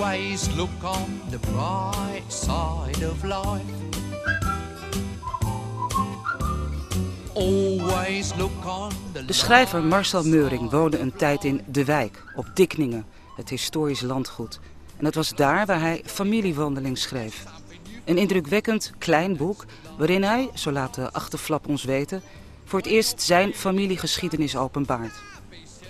Always look on the bright side of life. Always look on the De schrijver Marcel Meuring woonde een tijd in De Wijk, op Dikningen, het historisch landgoed. En het was daar waar hij Familiewandeling schreef. Een indrukwekkend klein boek waarin hij, zo laat de achterflap ons weten, voor het eerst zijn familiegeschiedenis openbaart.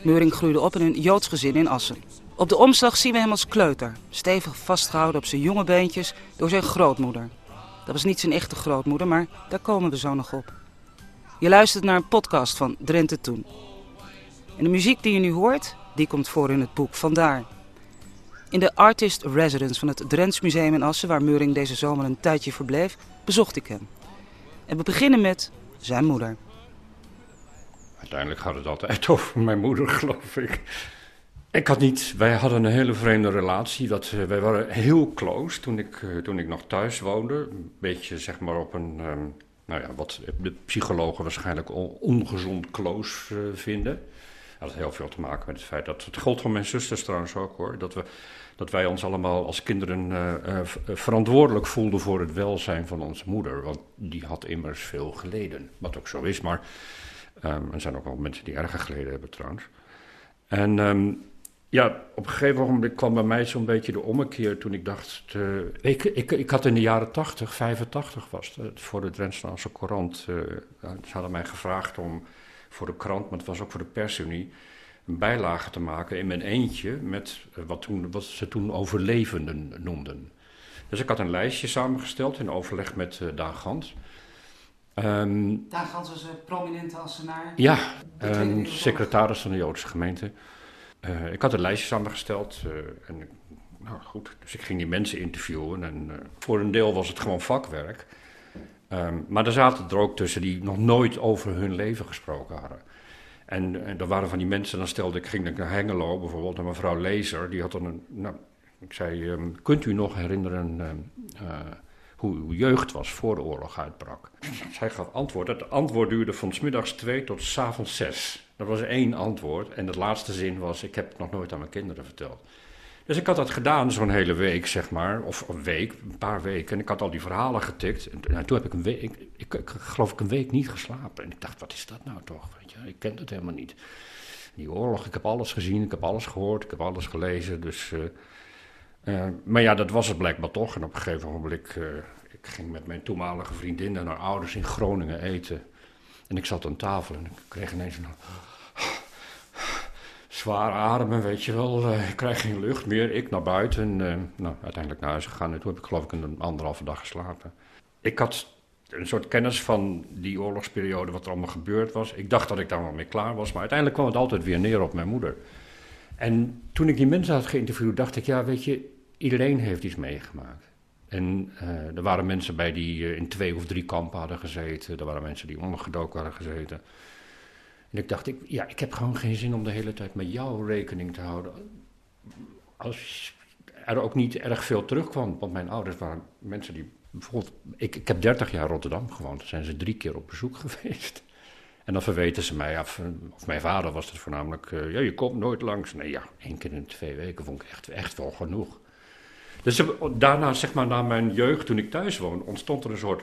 Meuring groeide op in een Joods gezin in Assen. Op de omslag zien we hem als kleuter, stevig vastgehouden op zijn jonge beentjes door zijn grootmoeder. Dat was niet zijn echte grootmoeder, maar daar komen we zo nog op. Je luistert naar een podcast van Drenthe Toen. En de muziek die je nu hoort, die komt voor in het boek Vandaar. In de Artist Residence van het Drents Museum in Assen, waar Meuring deze zomer een tijdje verbleef, bezocht ik hem. En we beginnen met zijn moeder. Uiteindelijk gaat het altijd over mijn moeder, geloof ik. Ik had niet, wij hadden een hele vreemde relatie. Dat, eh, wij waren heel close toen ik, eh, toen ik nog thuis woonde. Een beetje zeg maar op een, ehm, nou ja, wat de psychologen waarschijnlijk on- ongezond close eh, vinden. Dat had heel veel te maken met het feit dat, het gold van mijn zusters trouwens ook hoor, dat, we, dat wij ons allemaal als kinderen verantwoordelijk voelden voor het welzijn van onze moeder. Want die had immers veel geleden, wat ook zo is, maar ehm, er zijn ook wel mensen die erger geleden hebben trouwens. En ehm, ja, op een gegeven moment kwam bij mij zo'n beetje de ommekeer toen ik dacht... eh, ik, ik, ik had in de jaren 80, 85 was het, voor de Drentse Courant... eh, ze hadden mij gevraagd om voor de krant, maar het was ook voor de persunie... een bijlage te maken in mijn eentje met eh, wat, toen, wat ze toen overlevenden noemden. Dus ik had een lijstje samengesteld in overleg met eh Daan Gans... Ehm, Daar gaan ze een prominente Assenaar. ja, De Tweede een Wereldoorlog. secretaris van de Joodse gemeente. Eh, ik had een lijstje samengesteld. Eh, en, nou goed, dus ik ging die mensen interviewen. En eh, voor een deel was het gewoon vakwerk. Ehm, maar er zaten er ook tussen die nog nooit over hun leven gesproken hadden. En, en waren van die mensen, dan stelde ik, ging ik naar Hengelo bijvoorbeeld, en mevrouw Lezer, die had dan een. Nou, ik zei: ehm, Kunt u nog herinneren ehm, hoe uw jeugd was voor de oorlog uitbrak? Zij gaf antwoord. Het antwoord duurde van smiddags twee tot s avonds zes dat was één antwoord en het laatste zin was: Ik heb het nog nooit aan mijn kinderen verteld. Dus ik had dat gedaan zo'n hele week, zeg maar, of een week, een paar weken. En ik had al die verhalen getikt. En, nou, toen heb ik een week, ik, ik, geloof ik, een week niet geslapen. En ik dacht: Wat is dat nou toch? Weet je, ik ken het helemaal niet. Die oorlog, ik heb alles gezien, ik heb alles gehoord, ik heb alles gelezen. Dus, eh, eh, maar ja, dat was het blijkbaar toch. En op een gegeven moment, uh, eh, ik ging met mijn toenmalige vriendin en haar ouders in Groningen eten. En ik zat aan tafel en ik kreeg ineens een zwaar ademen, weet je wel. Eh, ik krijg geen lucht meer. Ik naar buiten. En, eh, nou, uiteindelijk naar huis gegaan. En toen heb ik geloof ik een anderhalve dag geslapen. Ik had een soort kennis van die oorlogsperiode, wat er allemaal gebeurd was. Ik dacht dat ik daar wel mee klaar was. Maar uiteindelijk kwam het altijd weer neer op mijn moeder. En toen ik die mensen had geïnterviewd, dacht ik, ja, weet je, iedereen heeft iets meegemaakt. En eh, er waren mensen bij die in twee of drie kampen hadden gezeten. Er waren mensen die ondergedoken hadden gezeten. En ik dacht, ik, ja, ik heb gewoon geen zin om de hele tijd met jou rekening te houden. Als er ook niet erg veel terugkwam. Want mijn ouders waren mensen die bijvoorbeeld... Ik, ik heb 30 jaar Rotterdam gewoond. Zijn ze drie keer op bezoek geweest. En dan verweten ze mij af, of mijn vader was het voornamelijk, eh, ja, je komt nooit langs. Nee, ja, één keer in twee weken vond ik echt, echt wel genoeg. Dus er- daarna, zeg maar, na mijn jeugd, toen ik thuis woonde, ontstond er een soort,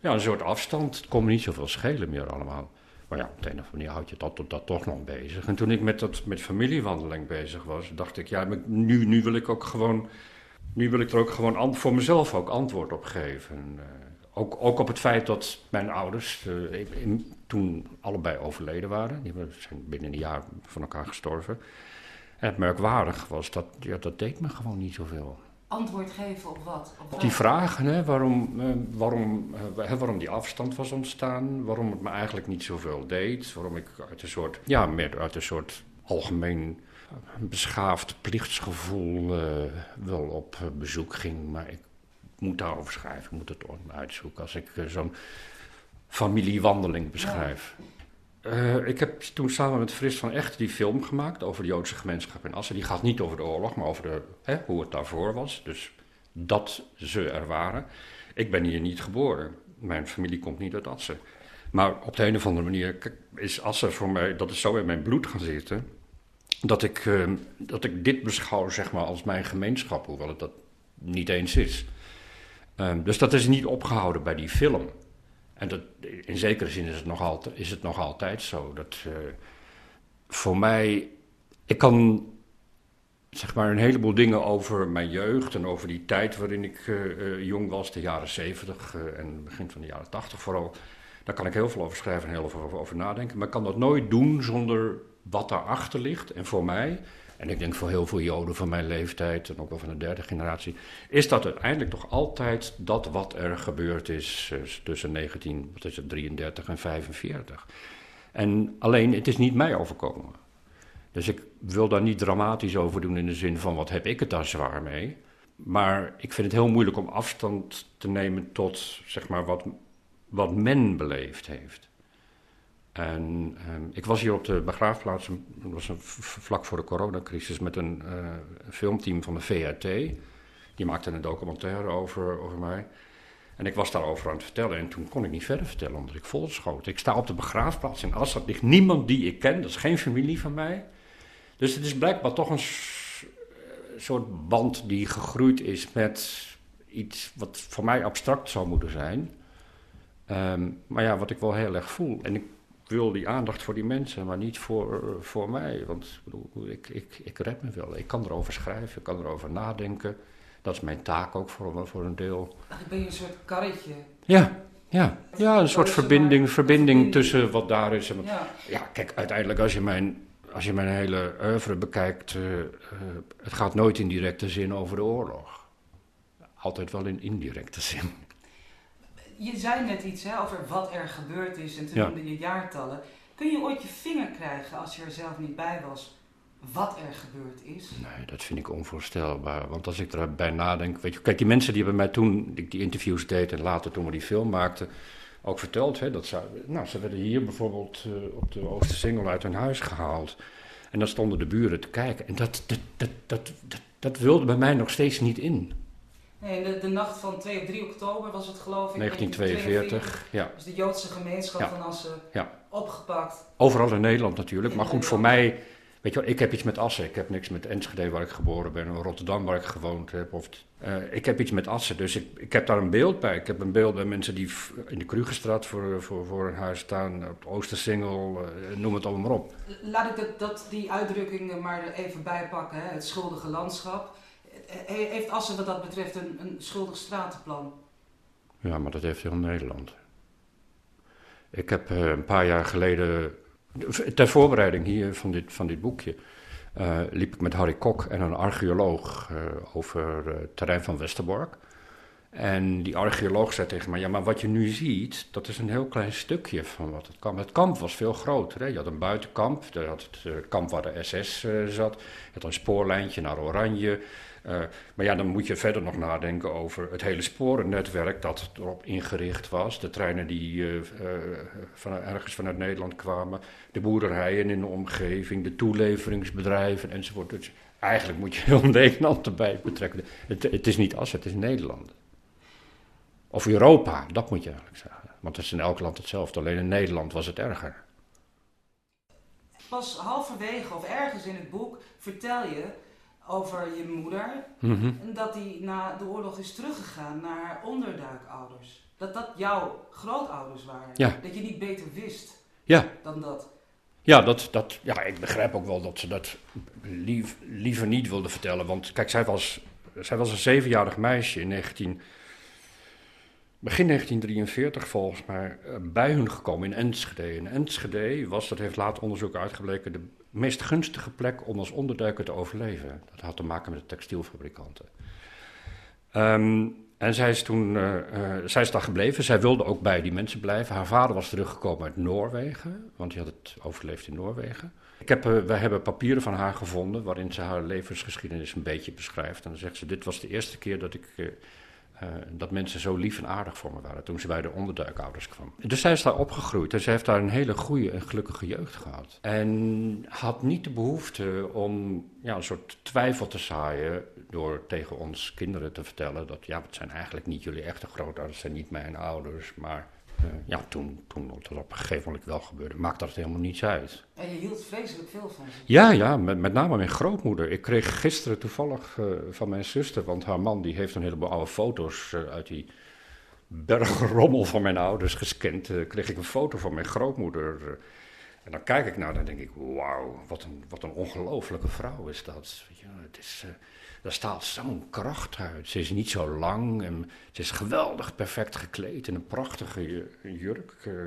ja, een soort afstand. Het kon me niet zoveel schelen meer allemaal. Maar ja, op de een of andere manier houd je dat, dat toch nog bezig. En toen ik met, dat, met familiewandeling bezig was, dacht ik, ja, nu, nu wil ik ook gewoon, nu wil ik er ook gewoon voor mezelf ook antwoord op geven. En, eh, ook, ook op het feit dat mijn ouders eh, toen allebei overleden waren. Die zijn binnen een jaar van elkaar gestorven. En het merkwaardig was, dat, ja, dat deed me gewoon niet zoveel. Antwoord geven op wat? Op Die vragen, hè, waarom, eh, waarom, eh, waarom die afstand was ontstaan, waarom het me eigenlijk niet zoveel deed, waarom ik uit een soort, ja, meer uit een soort algemeen beschaafd plichtsgevoel eh, wel op bezoek ging. Maar ik moet daarover schrijven, ik moet het uitzoeken als ik zo'n familiewandeling beschrijf. Eh, ik heb toen samen met Fris van Echt die film gemaakt over de Joodse gemeenschap in Assen. Die gaat niet over de oorlog, maar over de, hè, hoe het daarvoor was. Dus dat ze er waren. Ik ben hier niet geboren. Mijn familie komt niet uit Assen. Maar op de een of andere manier is Assen voor mij, dat is zo in mijn bloed gaan zitten. dat ik, ehm, dat ik dit beschouw zeg maar, als mijn gemeenschap, hoewel het dat niet eens is. Ehm, dus dat is niet opgehouden bij die film. En dat, in zekere zin is het nog altijd, is het nog altijd zo. Dat, uh, voor mij, ik kan zeg maar een heleboel dingen over mijn jeugd en over die tijd waarin ik uh, jong was, de jaren 70 uh, en begin van de jaren 80 vooral. Daar kan ik heel veel over schrijven en heel veel over, over nadenken. Maar ik kan dat nooit doen zonder wat daarachter ligt. En voor mij, en ik denk voor heel veel Joden van mijn leeftijd en ook wel van de derde generatie, is dat uiteindelijk toch altijd dat wat er gebeurd is tussen 1933 en 45. En alleen, het is niet mij overkomen. Dus ik wil daar niet dramatisch over doen in de zin van wat heb ik het daar zwaar mee. Maar ik vind het heel moeilijk om afstand te nemen tot zeg maar, wat, wat men beleefd heeft. En um, ik was hier op de begraafplaats, dat was een, vlak voor de coronacrisis, met een uh, filmteam van de VRT. Die maakte een documentaire over, over mij. En ik was daarover aan het vertellen en toen kon ik niet verder vertellen, omdat ik volschoot. Ik sta op de begraafplaats in Assad, ligt niemand die ik ken, dat is geen familie van mij. Dus het is blijkbaar toch een soort band die gegroeid is met iets wat voor mij abstract zou moeten zijn. Um, maar ja, wat ik wel heel erg voel. En wil die aandacht voor die mensen, maar niet voor, voor mij. Want bedoel, ik, ik, ik red me wel. Ik kan erover schrijven, ik kan erover nadenken. Dat is mijn taak ook voor, voor een deel. Eigenlijk ben je een soort karretje. Ja, ja. ja een soort verbinding, verbinding tussen wat daar is. En wat, ja. ja, kijk, uiteindelijk als je mijn als je mijn hele oeuvre bekijkt, uh, uh, het gaat nooit in directe zin over de oorlog. Altijd wel in indirecte zin. Je zei net iets hè, over wat er gebeurd is en toen ja. je jaartallen. Kun je ooit je vinger krijgen als je er zelf niet bij was? Wat er gebeurd is? Nee, dat vind ik onvoorstelbaar. Want als ik erbij nadenk. Weet je, kijk, die mensen die hebben mij toen ik die interviews deed en later toen we die film maakten ook verteld. Hè, dat ze, nou, ze werden hier bijvoorbeeld uh, op de Oostersingel uit hun huis gehaald. En dan stonden de buren te kijken. En dat, dat, dat, dat, dat, dat wilde bij mij nog steeds niet in. Nee, de, de nacht van 2 of 3 oktober was het geloof ik. 1942, ja. Dus de Joodse gemeenschap ja. van Assen ja. opgepakt. Overal in Nederland natuurlijk. In maar goed, Nederland. voor mij Weet je wel, ik heb iets met Assen. Ik heb niks met Enschede waar ik geboren ben, of Rotterdam waar ik gewoond heb. Of, uh, ik heb iets met Assen, dus ik, ik heb daar een beeld bij. Ik heb een beeld bij mensen die in de Krugerstraat voor, voor, voor een huis staan, op de Oostersingel, uh, noem het allemaal maar op. Laat ik dat, dat, die uitdrukkingen maar even bijpakken, hè? het schuldige landschap. Heeft Assen wat dat betreft een, een schuldig stratenplan? Ja, maar dat heeft heel Nederland. Ik heb uh, een paar jaar geleden Ter voorbereiding hier van dit, van dit boekje uh, liep ik met Harry Kok en een archeoloog uh, over het terrein van Westerbork. En die archeoloog zei tegen mij: Ja, maar wat je nu ziet, dat is een heel klein stukje van wat het kamp. Het kamp was veel groter. Hè? Je had een buitenkamp, je had het kamp waar de SS zat. Je had een spoorlijntje naar Oranje. Uh, maar ja, dan moet je verder nog nadenken over het hele sporennetwerk dat erop ingericht was. De treinen die uh, uh, van, ergens vanuit Nederland kwamen, de boerderijen in de omgeving, de toeleveringsbedrijven enzovoort. Dus eigenlijk moet je heel Nederland erbij betrekken. Het, het is niet As, het is Nederland. Of Europa, dat moet je eigenlijk zeggen. Want het is in elk land hetzelfde, alleen in Nederland was het erger. Pas halverwege of ergens in het boek vertel je over je moeder. Mm -hmm. En dat die na de oorlog is teruggegaan naar onderduikouders. Dat dat jouw grootouders waren. Ja. Dat je niet beter wist ja. dan dat. Ja, dat, dat, ja, ik begrijp ook wel dat ze dat lief, liever niet wilde vertellen. Want kijk, zij was, zij was een zevenjarig meisje in 19, begin 1943 volgens mij bij hun gekomen in Enschede. En Enschede was, dat heeft later onderzoek uitgebleken, de meest gunstige plek om als onderduiker te overleven. Dat had te maken met de textielfabrikanten. Um, en zij is toen uh, uh, zij is daar gebleven. Zij wilde ook bij die mensen blijven. Haar vader was teruggekomen uit Noorwegen, want die had het overleefd in Noorwegen. Ik heb, uh, wij hebben papieren van haar gevonden waarin ze haar levensgeschiedenis een beetje beschrijft. En dan zegt ze: Dit was de eerste keer dat ik uh, dat mensen zo lief en aardig voor me waren toen ze bij de onderduikouders kwam. Dus zij is daar opgegroeid en ze heeft daar een hele goede en gelukkige jeugd gehad. En had niet de behoefte om ja, een soort twijfel te zaaien door tegen ons kinderen te vertellen dat ja, het zijn eigenlijk niet jullie echte grootouders, het zijn niet mijn ouders, maar Eh, ja, toen, toen dat op een gegeven moment wel gebeurde, maakt dat helemaal niets uit. En je hield vreselijk veel van ze. Ja, ja, met, met name mijn grootmoeder. Ik kreeg gisteren toevallig uh, van mijn zuster, want haar man die heeft een heleboel oude foto's uh, uit die bergrommel van mijn ouders gescand. Uh, kreeg ik een foto van mijn grootmoeder. En dan kijk ik naar en dan denk ik, wauw, wat een, wat een ongelofelijke vrouw is dat. Je, het is... Daar staat zo'n kracht uit. Ze is niet zo lang en ze is geweldig perfect gekleed in een prachtige jurk. Uh,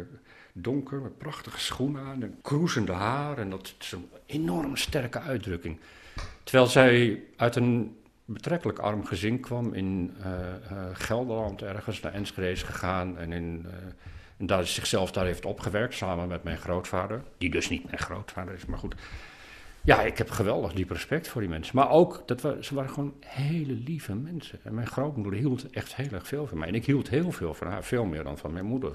donker, met prachtige schoenen aan en kroezende haar. En dat is een enorm sterke uitdrukking. Terwijl zij uit een betrekkelijk arm gezin kwam in uh, Gelderland, ergens naar Enschede is gegaan. En, in, en daar zichzelf daar heeft opgewerkt samen met mijn grootvader. Die dus niet mijn grootvader is, maar goed. Ja, ik heb geweldig diep respect voor die mensen. Maar ook, dat we, ze waren gewoon hele lieve mensen. En mijn grootmoeder hield echt heel erg veel van mij. En ik hield heel veel van haar, veel meer dan van mijn moeder.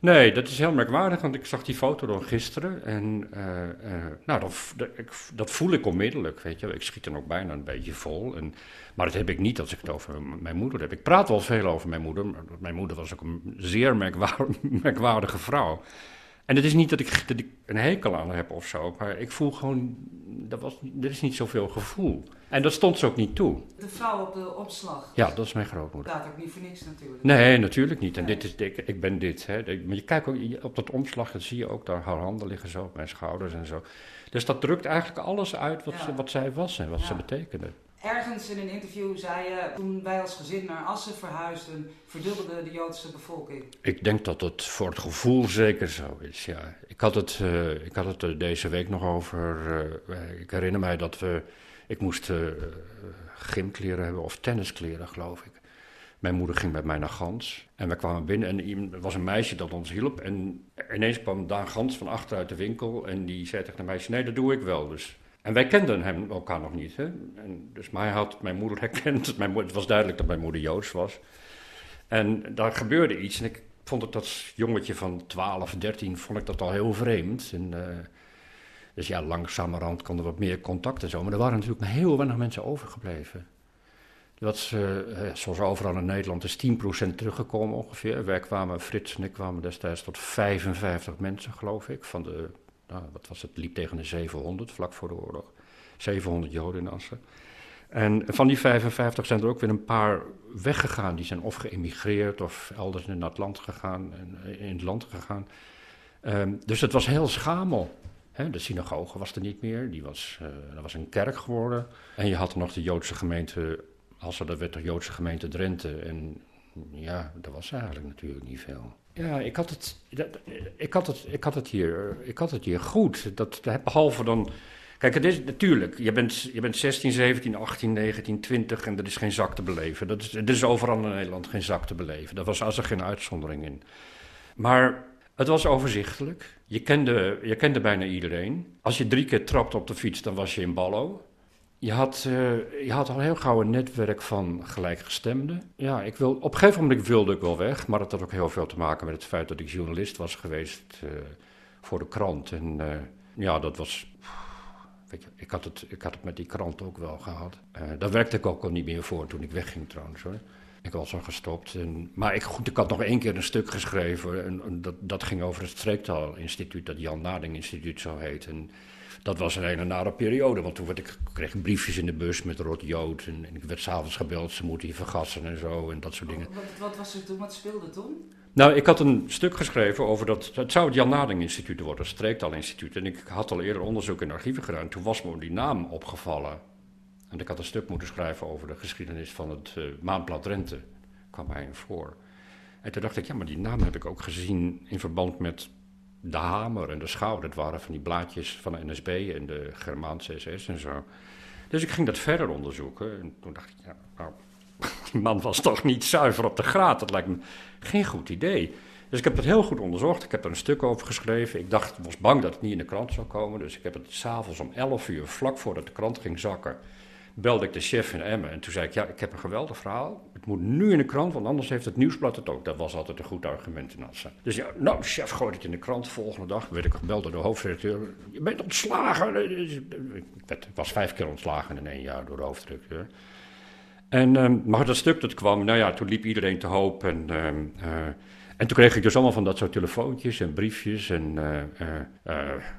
Nee, dat is heel merkwaardig, want ik zag die foto dan gisteren. En uh, uh, nou, dat, dat, voel ik onmiddellijk, weet je. Ik schiet dan ook bijna een beetje vol. En, maar dat heb ik niet als ik het over mijn moeder heb. Ik praat wel veel over mijn moeder. Maar mijn moeder was ook een zeer merkwaardige vrouw. En het is niet dat ik, dat ik een hekel aan heb of zo, maar ik voel gewoon, dat was, er is niet zoveel gevoel. En dat stond ze ook niet toe. De vrouw op de opslag. Ja, dat is mijn grootmoeder. Dat ook niet voor niks natuurlijk. Nee, natuurlijk niet. En dit is, ik, ik ben dit. Hè. Maar je kijkt ook op dat omslag, dan zie je ook daar haar handen liggen zo op mijn schouders en zo. Dus dat drukt eigenlijk alles uit wat, Ja. ze, wat zij was en wat Ja. ze betekende. Ergens in een interview zei je, toen wij als gezin naar Assen verhuisden, verdubbelde de Joodse bevolking. Ik denk dat het voor het gevoel zeker zo is, ja. Ik had het, eh, ik had het er deze week nog over. eh, ik herinner mij dat we... Ik moest eh, gymkleren hebben of tenniskleren, geloof ik. Mijn moeder ging met mij naar Gans. En we kwamen binnen en er was een meisje dat ons hielp. En ineens kwam Daan Gans van achter uit de winkel. En die zei tegen de meisje, nee, dat doe ik wel. Dus. En wij kenden hem elkaar nog niet. Hè? Dus mij had mijn moeder herkend. Mijn moeder, het was duidelijk dat mijn moeder Joods was. En daar gebeurde iets. En ik vond het als jongetje van 12, 13, vond ik dat al heel vreemd. Eh, dus ja, langzamerhand kwam er wat meer contact en zo. Maar er waren natuurlijk maar heel weinig mensen overgebleven. Dat, eh, eh, zoals overal in Nederland is 10% teruggekomen ongeveer. Wij kwamen, Frits en ik kwamen destijds tot 55 mensen, geloof ik. Van de, nou, wat was het, liep tegen de 700 vlak voor de oorlog. 700 Joden in Assen. En van die 55 zijn er ook weer een paar weggegaan. Die zijn of geëmigreerd of elders in het land gegaan. Eh, in het land gegaan. Dus het was heel schamel. De synagoge was er niet meer. Die was, eh, dat was een kerk geworden. En je had nog de Joodse gemeente, als er dat werd de Joodse gemeente Drenthe. En ja, dat was eigenlijk natuurlijk niet veel. Ja, ik had het, dat- ik had het, ik had het, hier, ik had het hier goed. Dat, behalve dan... Kijk, het is natuurlijk, je bent, je bent 16, 17, 18, 19, 20 en er is geen zak te beleven. Dat is, er is overal in Nederland geen zak te beleven. Daar was er geen uitzondering in. Maar het was overzichtelijk. Je kende, je kende bijna iedereen. Als je drie keer trapte op de fiets, dan was je in Ballo. Je had, eh, je had al heel gauw een netwerk van gelijkgestemden. Ja, ik wil, op een gegeven moment wilde ik wel weg, maar dat had ook heel veel te maken met het feit dat ik journalist was geweest eh, voor de krant. En eh, ja, dat was. Weet je, ik, had het, ik had het met die krant ook wel gehad. Eh, daar werkte ik ook al niet meer voor toen ik wegging trouwens hoor. Ik was al gestopt. En, maar ik, goed, ik had nog één keer een stuk geschreven. En, dat, dat ging over het Streektaalinstituut, dat Jan Nading Instituut zo heet. Dat was een hele nare periode, want toen werd ik, kreeg ik briefjes in de bus met rot jood. En, en ik werd s'avonds gebeld, ze moeten hier vergassen en zo en dat soort dingen. Wat, wat was er toen? Wat speelde toen? Nou, ik had een stuk geschreven over dat. Het zou het Jan Nading Instituut worden, het Streektaalinstituut. En ik had al eerder onderzoek in archieven gedaan. Toen was me die naam opgevallen. En ik had een stuk moeten schrijven over de geschiedenis van het eh, Maandblad Drenthe. kwam mij in voor. En toen dacht ik, ja, maar die naam heb ik ook gezien in verband met de hamer en de schouw. Dat waren van die blaadjes van de NSB en de Germaanse SS en zo. Dus ik ging dat verder onderzoeken. En toen dacht ik, ja, nou, die man was toch niet zuiver op de graad. Dat lijkt me geen goed idee. Dus ik heb het heel goed onderzocht. Ik heb er een stuk over geschreven. Ik dacht, was bang dat het niet in de krant zou komen. Dus ik heb het s'avonds om 11 uur, vlak voordat de krant ging zakken, belde ik de chef in Emmen. En toen zei ik, ja, ik heb een geweldig verhaal. Het moet nu in de krant, want anders heeft het nieuwsblad het ook. Dat was altijd een goed argument in Assen. Dus ja, nou, chef gooide het in de krant. Volgende dag werd ik gebeld door de hoofdredacteur. Je bent ontslagen. Ik was vijf keer ontslagen in één jaar door de hoofdredacteur. En, ehm, maar dat stuk dat kwam, nou ja, toen liep iedereen te hoop. En, ehm, eh, En toen kreeg ik dus allemaal van dat soort telefoontjes en briefjes en uh,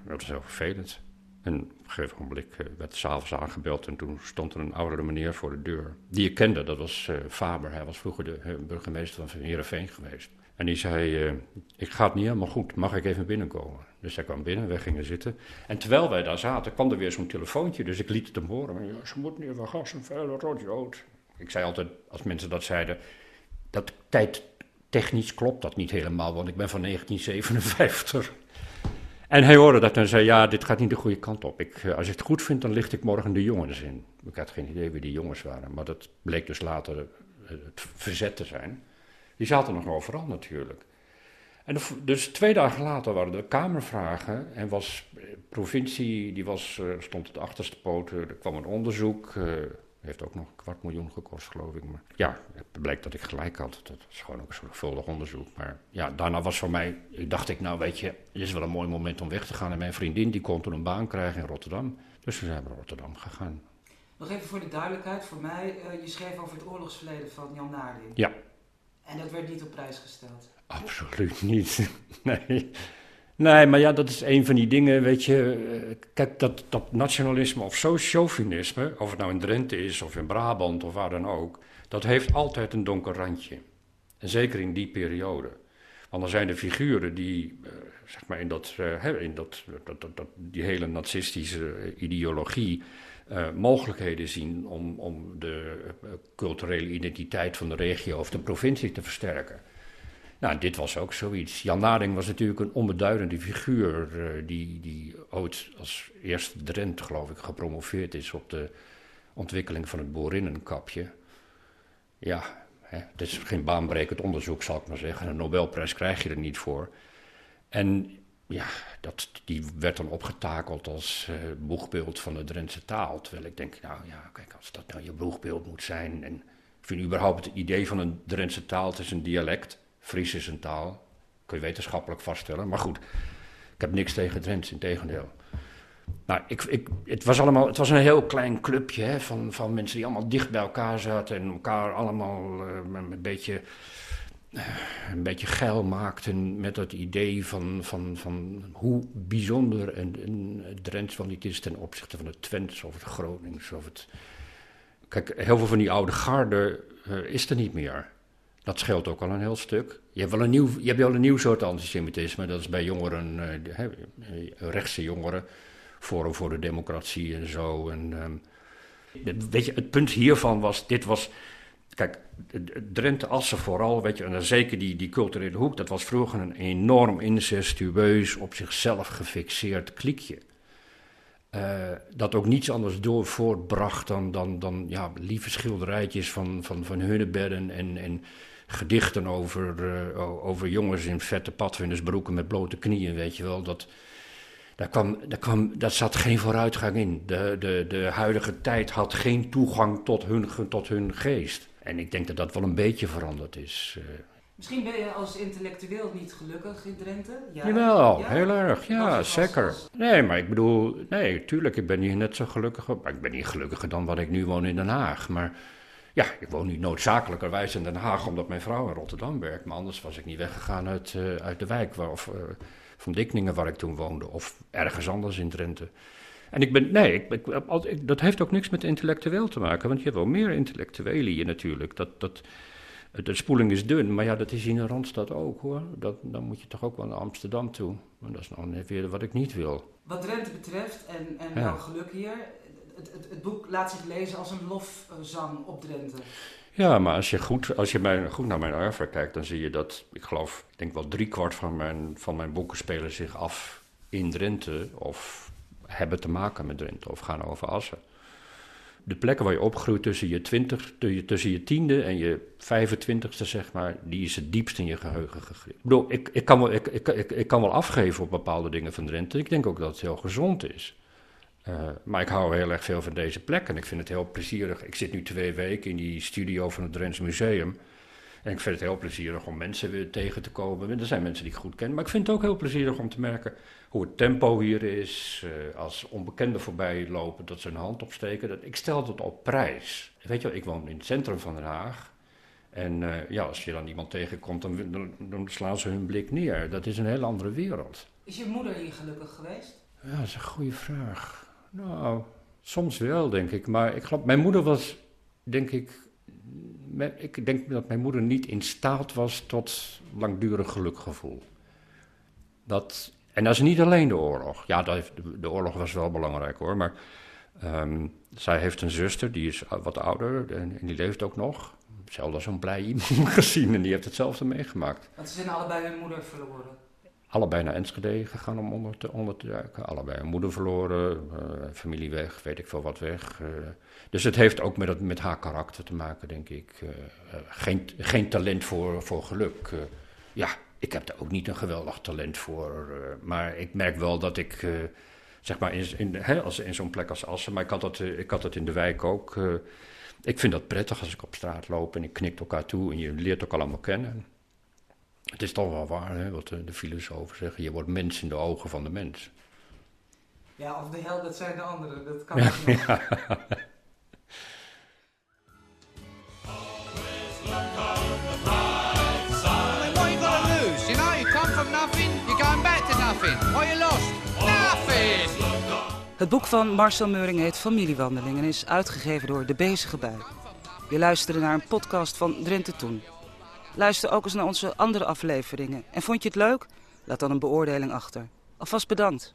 dat was heel vervelend. En op een gegeven moment werd s'avonds aangebeld en toen stond er een oudere meneer voor de deur. Die ik kende, dat was Faber. Hij was vroeger de burgemeester van Heerenveen geweest. En die zei, ik ga het niet helemaal goed, mag ik even binnenkomen? Dus hij kwam binnen, wij gingen zitten. En terwijl wij daar zaten, kwam er weer zo'n telefoontje, dus ik liet het hem horen. Ja, ze moet niet van gas en vuil rood Ik zei altijd, als mensen dat zeiden, dat tijd technisch klopt dat niet helemaal, want ik ben van 1957. En hij hoorde dat en zei, ja, dit gaat niet de goede kant op. Ik, eh, als je het goed vindt, dan licht ik morgen de jongens in. Ik had geen idee wie die jongens waren, maar dat bleek dus later eh, het verzet te zijn. Die zaten nog overal natuurlijk. En dus twee dagen later waren er kamervragen en was eh, provincie, die was, stond het achterste poten, er kwam een onderzoek, heeft ook nog een kwart miljoen gekost geloof ik. Maar ja, het bleek dat ik gelijk had, dat is gewoon ook een zorgvuldig onderzoek. Maar ja, daarna was voor mij, dacht ik nou weet je, het is wel een mooi moment om weg te gaan. En mijn vriendin die kon toen een baan krijgen in Rotterdam, dus we zijn naar Rotterdam gegaan. Nog even voor de duidelijkheid, voor mij, je schreef over het oorlogsverleden van Jan Naarding. Ja. En dat werd niet op prijs gesteld? Absoluut niet. Nee. Nee, maar ja, dat is een van die dingen, weet je. Eh, kijk, dat, dat nationalisme of chauvinisme, of het nou in Drenthe is of in Brabant of waar dan ook, dat heeft altijd een donker randje. En zeker in die periode. Want dan zijn er figuren die, eh, zeg maar, in, dat, uh, in dat, dat, dat, die hele nazistische ideologie mogelijkheden zien om, om de culturele identiteit van de regio of de provincie te versterken. Nou, dit was ook zoiets. Jan Naring was natuurlijk een onbeduidende figuur uh, die, die ooit als eerste Drent, geloof ik, gepromoveerd is op de ontwikkeling van het boerinnenkapje. Ja, hè, het is geen baanbrekend onderzoek, zal ik maar zeggen. Een Nobelprijs krijg je er niet voor. En ja, dat, die werd dan opgetakeld als uh, boegbeeld van de Drentse taal. Terwijl ik denk, nou ja, kijk, als dat nou je boegbeeld moet zijn. En ik vind überhaupt het idee van een Drentse taal, het is een dialect. Fries is een taal, kun je wetenschappelijk vaststellen. Maar goed, ik heb niks tegen Drents, in tegendeel. Nou, ik, ik, het, was allemaal, het was een heel klein clubje hè, van, van mensen die allemaal dicht bij elkaar zaten en elkaar allemaal uh, een beetje een beetje geil maakten met het idee van, van, van hoe bijzonder een, een Drents wel niet is ten opzichte van het Twents of het Gronings. Of het... Kijk, heel veel van die oude garde uh, is er niet meer. Dat scheelt ook al een heel stuk. Je hebt wel een nieuw, je hebt wel een nieuw soort antisemitisme, dat is bij jongeren, uh, rechtse jongeren, Forum voor de Democratie en zo. En, um, weet je, het punt hiervan was, dit was Kijk, Drenthe Assen vooral, weet je, en zeker die, die culturele hoek, dat was vroeger een enorm incestueus, op zichzelf gefixeerd kliekje. Uh, dat ook niets anders door voortbracht dan, dan, dan ja, lieve schilderijtjes van, van, van en, en gedichten over, uh, over jongens in vette padvindersbroeken met blote knieën, weet je wel. Dat, daar, kwam, daar, kwam, daar zat geen vooruitgang in. De, de, de huidige tijd had geen toegang tot hun, tot hun geest. En ik denk dat dat wel een beetje veranderd is. Eh. Misschien ben je als intellectueel niet gelukkig in Drenthe? Ja. Jawel, ja? heel erg. Ja, zeker. Nee, maar ik bedoel, nee, tuurlijk, ik ben hier net zo gelukkig. Maar ik ben niet gelukkiger dan wat ik nu woon in Den Haag. Maar ja, ik woon nu noodzakelijkerwijs in Den Haag omdat mijn vrouw in Rotterdam werkt. Maar anders was ik niet weggegaan uit, uh, uit de wijk waar, of uh, van Dikningen waar ik toen woonde. Of ergens anders in Drenthe. En ik ben, nee, ik, ik, dat heeft ook niks met intellectueel te maken, want je hebt wel meer intellectuelen hier natuurlijk. Dat, dat, de spoeling is dun, maar ja, dat is in een Randstad ook hoor. Dat, dan moet je toch ook wel naar Amsterdam toe. Maar dat is nou net weer wat ik niet wil. Wat Drenthe betreft en, en geluk hier, het, het, het, boek laat zich lezen als een lofzang op Drenthe. Ja, maar als je goed, als je mijn, goed naar mijn oeuvre kijkt, dan zie je dat, ik geloof, ik denk wel driekwart van mijn, van mijn boeken spelen zich af in Drenthe of hebben te maken met Drenthe of gaan over Assen. De plekken waar je opgroeit tussen je, 20, tussen je tiende en je 25ste, zeg maar, die is het diepst in je geheugen gegrift. Ik ik, ik, kan wel, ik, ik, ik, kan wel afgeven op bepaalde dingen van Drenthe. Ik denk ook dat het heel gezond is. Uh, maar ik hou heel erg veel van deze plek en ik vind het heel plezierig. Ik zit nu twee weken in die studio van het Drents Museum. En ik vind het heel plezierig om mensen weer tegen te komen. Er zijn mensen die ik goed ken. Maar ik vind het ook heel plezierig om te merken hoe het tempo hier is. Uh, als onbekenden voorbij lopen, dat ze een hand opsteken. Dat, ik stel dat op prijs. Weet je wel, ik woon in het centrum van Den Haag. En eh, ja, als je dan iemand tegenkomt, dan, dan, dan, slaan ze hun blik neer. Dat is een hele andere wereld. Is je moeder hier gelukkig geweest? Ja, dat is een goede vraag. Nou, soms wel, denk ik. Maar ik geloof, mijn moeder was, denk ik... Ik denk dat mijn moeder niet in staat was tot langdurig gelukgevoel. Dat, en dat is niet alleen de oorlog. Ja, dat, de, oorlog was wel belangrijk hoor. Maar um, zij heeft een zuster, die is wat ouder en, en die leeft ook nog zelden zo'n blij iemand gezien en die heeft hetzelfde meegemaakt. Want ze zijn allebei hun moeder verloren? Allebei naar Enschede gegaan om onder te, onder te duiken. Allebei een moeder verloren, uh, familie weg, weet ik veel wat weg. Uh, dus het heeft ook met, het, met haar karakter te maken, denk ik. Uh, geen, geen talent voor, voor geluk. ja, ik heb daar ook niet een geweldig talent voor. maar ik merk wel dat ik, zeg maar, in, in, hè, als, in zo'n plek als Assen, maar ik had, dat, ik had het in de wijk ook ik vind dat prettig als ik op straat loop en ik knik elkaar toe en je leert elkaar allemaal kennen. Het is toch wel waar, hè, wat de, de filosofen zeggen. Je wordt mens in de ogen van de mens. Ja, of de hel, dat zijn de anderen. Dat kan ja, niet. Ja. Het boek van Marcel Meuring heet Familiewandeling en is uitgegeven door De Bezige Bui. Je luisterde naar een podcast van Drenthe Toen. Luister ook eens naar onze andere afleveringen. En vond je het leuk? Laat dan een beoordeling achter. Alvast bedankt.